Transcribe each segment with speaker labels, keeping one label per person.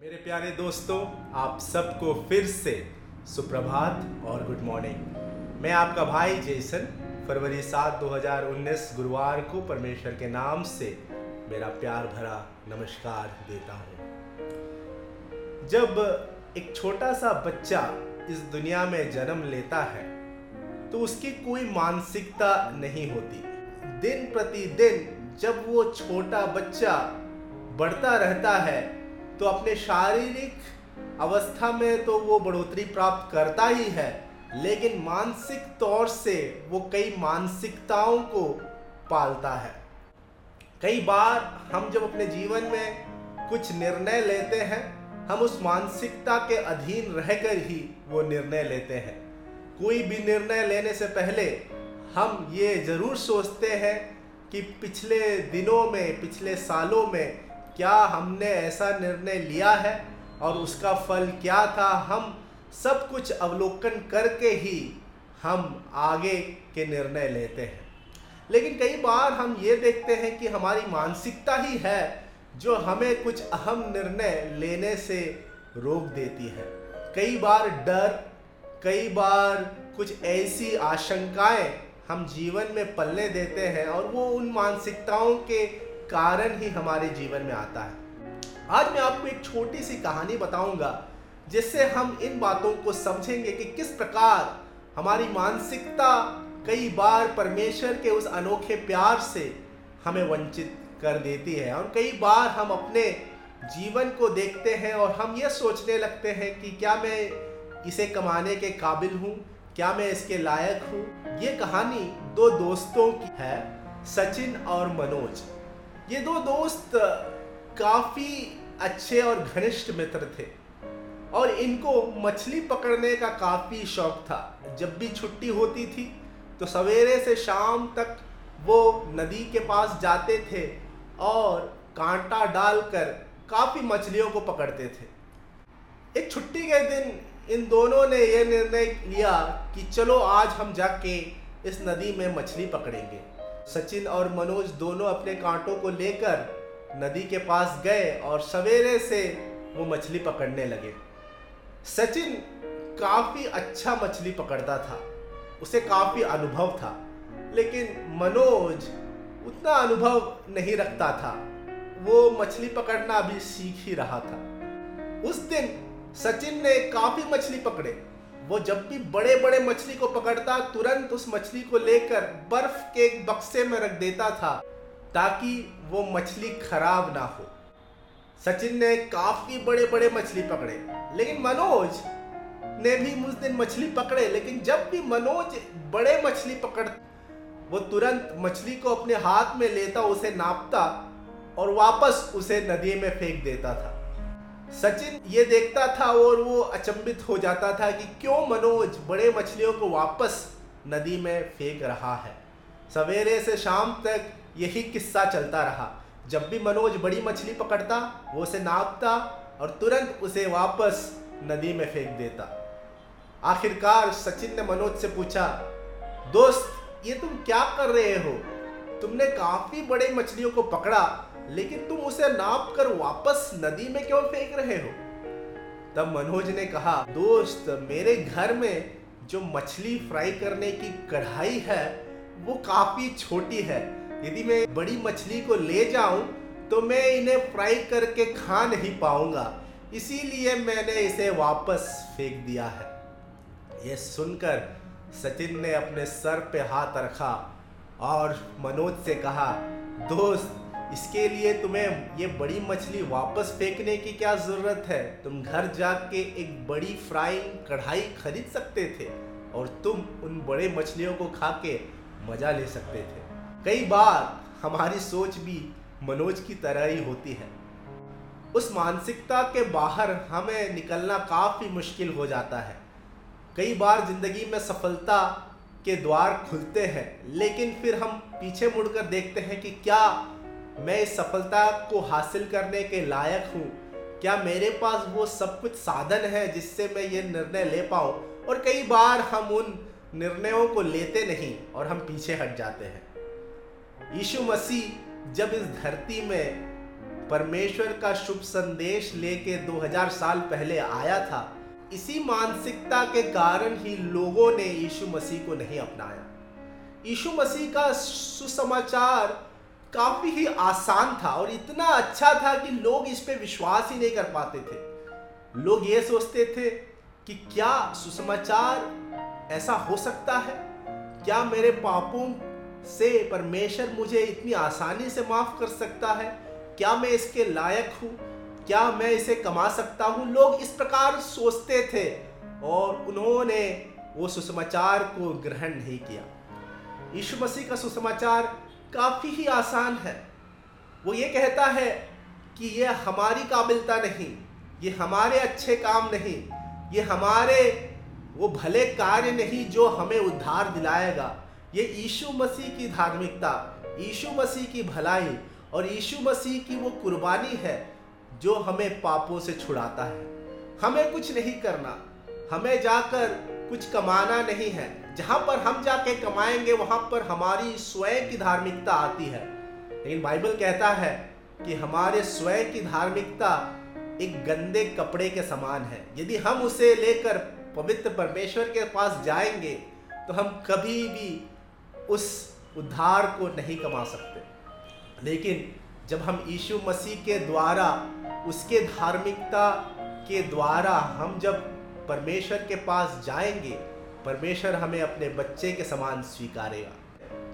Speaker 1: मेरे प्यारे दोस्तों, आप सबको फिर से सुप्रभात और गुड मॉर्निंग मैं आपका भाई जेसन फरवरी सात 2019 गुरुवार को परमेश्वर के नाम से मेरा प्यार भरा नमस्कार देता हूँ। जब एक छोटा सा बच्चा इस दुनिया में जन्म लेता है तो उसकी कोई मानसिकता नहीं होती। दिन प्रतिदिन जब वो छोटा बच्चा बढ़ता रहता है तो अपने शारीरिक अवस्था में तो वो बढ़ोतरी प्राप्त करता ही है, लेकिन मानसिक तौर से वो कई मानसिकताओं को पालता है। कई बार हम जब अपने जीवन में कुछ निर्णय लेते हैं, हम उस मानसिकता के अधीन रहकर ही वो निर्णय लेते हैं। कोई भी निर्णय लेने से पहले हम ये ज़रूर सोचते हैं कि पिछले दिनों में, पिछले सालों में क्या हमने ऐसा निर्णय लिया है? और उसका फल क्या था? हम सब कुछ अवलोकन करके ही हम आगे के निर्णय लेते हैं। लेकिन कई बार हम ये देखते हैं कि हमारी मानसिकता ही है जो हमें कुछ अहम निर्णय लेने से रोक देती है। कई बार डर, कई बार कुछ ऐसी आशंकाएँ हम जीवन में पलने देते हैं और वो उन मानसिकताओं के कारण ही हमारे जीवन में आता है। आज मैं आपको एक छोटी सी कहानी बताऊँगा, जिससे हम इन बातों को समझेंगे कि किस प्रकार हमारी मानसिकता कई बार परमेश्वर के उस अनोखे प्यार से हमें वंचित कर देती है। और कई बार हम अपने जीवन को देखते हैं और हम ये सोचने लगते हैं कि क्या मैं इसे कमाने के काबिल हूँ, क्या मैं इसके लायक हूँ। ये कहानी दो दोस्तों की है, सचिन और मनोज। ये दो दोस्त काफ़ी अच्छे और घनिष्ठ मित्र थे। और इनको मछली पकड़ने का काफ़ी शौक था। जब भी छुट्टी होती थी तो सवेरे से शाम तक वो नदी के पास जाते थे और कांटा डालकर काफ़ी मछलियों को पकड़ते थे। एक छुट्टी के दिन इन दोनों ने यह निर्णय लिया कि चलो आज हम जाके इस नदी में मछली पकड़ेंगे। सचिन और मनोज दोनों अपने कांटों को लेकर नदी के पास गए और सवेरे से वो मछली पकड़ने लगे। सचिन काफ़ी अच्छा मछली पकड़ता था। उसे काफ़ी अनुभव था, लेकिन मनोज उतना अनुभव नहीं रखता था। वो मछली पकड़ना अभी सीख ही रहा था। उस दिन सचिन ने काफ़ी मछली पकड़े। वो जब भी बड़े बड़े मछली को पकड़ता, तुरंत उस मछली को लेकर बर्फ़ के एक बक्से में रख देता था, ताकि वो मछली खराब ना हो। सचिन ने काफ़ी बड़े बड़े मछली पकड़े, लेकिन मनोज ने भी उस दिन मछली पकड़े, लेकिन जब भी मनोज बड़े मछली पकड़ वो तुरंत मछली को अपने हाथ में लेता, उसे नापता और वापस उसे नदी में फेंक देता था। सचिन ये देखता था और वो अचंभित हो जाता था कि क्यों मनोज बड़े मछलियों को वापस नदी में फेंक रहा है। सवेरे से शाम तक यही किस्सा चलता रहा। जब भी मनोज बड़ी मछली पकड़ता, वो उसे नापता और तुरंत उसे वापस नदी में फेंक देता। आखिरकार सचिन ने मनोज से पूछा, दोस्त, ये तुम क्या कर रहे हो? तुमने काफ़ी बड़े मछलियों को पकड़ा लेकिन तुम उसे नाप कर वापस नदी में क्यों फेंक रहे हो? तब मनोज ने कहा, दोस्त, मेरे घर में जो मछली फ्राई करने की कढ़ाई है, वो काफ़ी छोटी है। यदि मैं बड़ी मछली को ले जाऊँ तो मैं इन्हें फ्राई करके खा नहीं पाऊँगा। इसीलिए मैंने इसे वापस फेंक दिया है। यह सुनकर सचिन ने अपने सर पे हाथ रखा और मनोज से कहा, दोस्त इसके लिए तुम्हें ये बड़ी मछली वापस फेंकने की क्या ज़रूरत है? तुम घर जाके एक बड़ी फ्राइंग कढ़ाई खरीद सकते थे और तुम उन बड़े मछलियों को खा के मज़ा ले सकते थे। कई बार हमारी सोच भी मनोज की तरह ही होती है। उस मानसिकता के बाहर हमें निकलना काफ़ी मुश्किल हो जाता है। कई बार ज़िंदगी में सफलता के द्वार खुलते हैं, लेकिन फिर हम पीछे मुड़कर देखते हैं कि क्या मैं इस सफलता को हासिल करने के लायक हूँ। क्या मेरे पास वो सब कुछ साधन है जिससे मैं ये निर्णय ले पाऊँ? और कई बार हम उन निर्णयों को लेते नहीं और हम पीछे हट जाते हैं। यीशु मसीह जब इस धरती में परमेश्वर का शुभ संदेश लेके 2000 साल पहले आया था, इसी मानसिकता के कारण ही लोगों ने यीशु मसीह को नहीं अपनाया। यीशु मसीह का सुसमाचार काफ़ी ही आसान था और इतना अच्छा था कि लोग इस पे विश्वास ही नहीं कर पाते थे। लोग ये सोचते थे कि क्या सुसमाचार ऐसा हो सकता है? क्या मेरे पापों से परमेश्वर मुझे इतनी आसानी से माफ़ कर सकता है? क्या मैं इसके लायक हूँ? क्या मैं इसे कमा सकता हूँ? लोग इस प्रकार सोचते थे और उन्होंने वो सुसमाचार को ग्रहण नहीं किया। यीशु मसीह का सुसमाचार काफ़ी ही आसान है। वो ये कहता है कि ये हमारी काबिलता नहीं, ये हमारे अच्छे काम नहीं, ये हमारे, वो भले कार्य नहीं जो हमें उद्धार दिलाएगा। ये यीशु मसीह की धार्मिकता, यीशु मसीह की भलाई और यीशु मसीह की वो कुर्बानी है जो हमें पापों से छुड़ाता है। हमें कुछ नहीं करना, हमें जाकर कुछ कमाना नहीं है। जहाँ पर हम जाके कमाएँगे, वहाँ पर हमारी स्वयं की धार्मिकता आती है। लेकिन बाइबल कहता है कि हमारे स्वयं की धार्मिकता एक गंदे कपड़े के समान है। यदि हम उसे लेकर पवित्र परमेश्वर के पास जाएँगे तो हम कभी भी उस उद्धार को नहीं कमा सकते। लेकिन जब हम यीशु मसीह के द्वारा, उसके धार्मिकता के द्वारा हम जब परमेश्वर के पास जाएँगे, परमेश्वर हमें अपने बच्चे के समान स्वीकारेगा।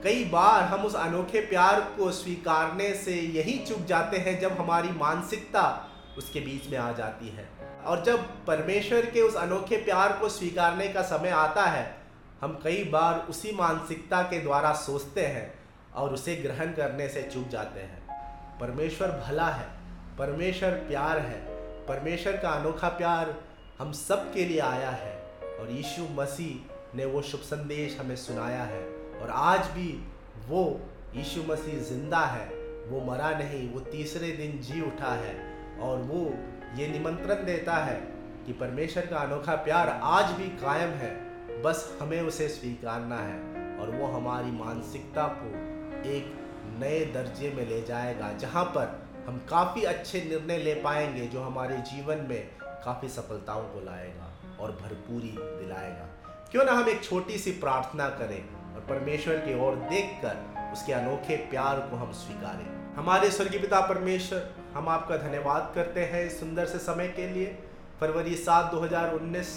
Speaker 1: कई बार हम उस अनोखे प्यार को स्वीकारने से यही चुक जाते हैं जब हमारी मानसिकता उसके बीच में आ जाती है। और जब परमेश्वर के उस अनोखे प्यार को स्वीकारने का समय आता है, हम कई बार उसी मानसिकता के द्वारा सोचते हैं और उसे ग्रहण करने से चूक जाते हैं। परमेश्वर भला है, परमेश्वर प्यार है, परमेश्वर का अनोखा प्यार हम सब के लिए आया है और यीशु मसीह ने वो शुभ संदेश हमें सुनाया है। और आज भी वो यीशु मसीह ज़िंदा है, वो मरा नहीं, वो तीसरे दिन जी उठा है और वो ये निमंत्रण देता है कि परमेश्वर का अनोखा प्यार आज भी कायम है, बस हमें उसे स्वीकारना है और वो हमारी मानसिकता को एक नए दर्जे में ले जाएगा, जहाँ पर हम काफ़ी अच्छे निर्णय ले पाएँगे जो हमारे जीवन में काफ़ी सफलताओं को लाएगा और भरपूरी दिलाएगा। क्यों ना हम एक छोटी सी प्रार्थना करें और परमेश्वर की ओर देखकर उसके अनोखे प्यार को हम स्वीकारें। हमारे स्वर्गीय पिता परमेश्वर, हम आपका धन्यवाद करते हैं इस सुंदर से समय के लिए। फरवरी सात 2019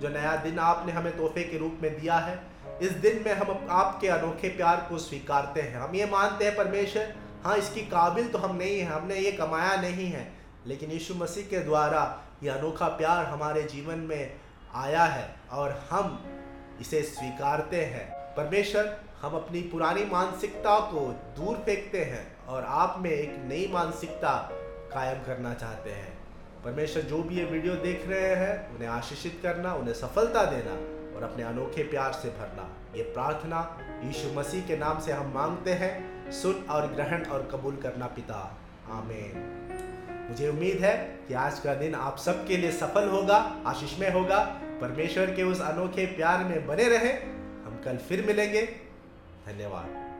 Speaker 1: जो नया दिन आपने हमें तोहफे के रूप में दिया है, इस दिन में हम आपके अनोखे प्यार को स्वीकारते हैं। हम ये मानते हैं परमेश्वर हाँ इसकी काबिल तो हम नहीं हैं, हमने ये कमाया नहीं है, लेकिन यीशु मसीह के द्वारा ये अनोखा प्यार हमारे जीवन में आया है और हम इसे स्वीकारते हैं। परमेश्वर, हम अपनी पुरानी मानसिकता को दूर फेंकते हैं और आप में एक नई मानसिकता कायम करना चाहते हैं। परमेश्वर, जो भी ये वीडियो देख रहे हैं, उन्हें आशीषित करना, उन्हें सफलता देना और अपने अनोखे प्यार से भरना। ये प्रार्थना यीशु मसीह के नाम से हम मांगते हैं। सुन और ग्रहण और कबूल करना पिता। आमीन। मुझे उम्मीद है कि आज का दिन आप सबके लिए सफल होगा, आशीषमय होगा। परमेश्वर के उस अनोखे प्यार में बने रहे। हम कल फिर मिलेंगे। धन्यवाद।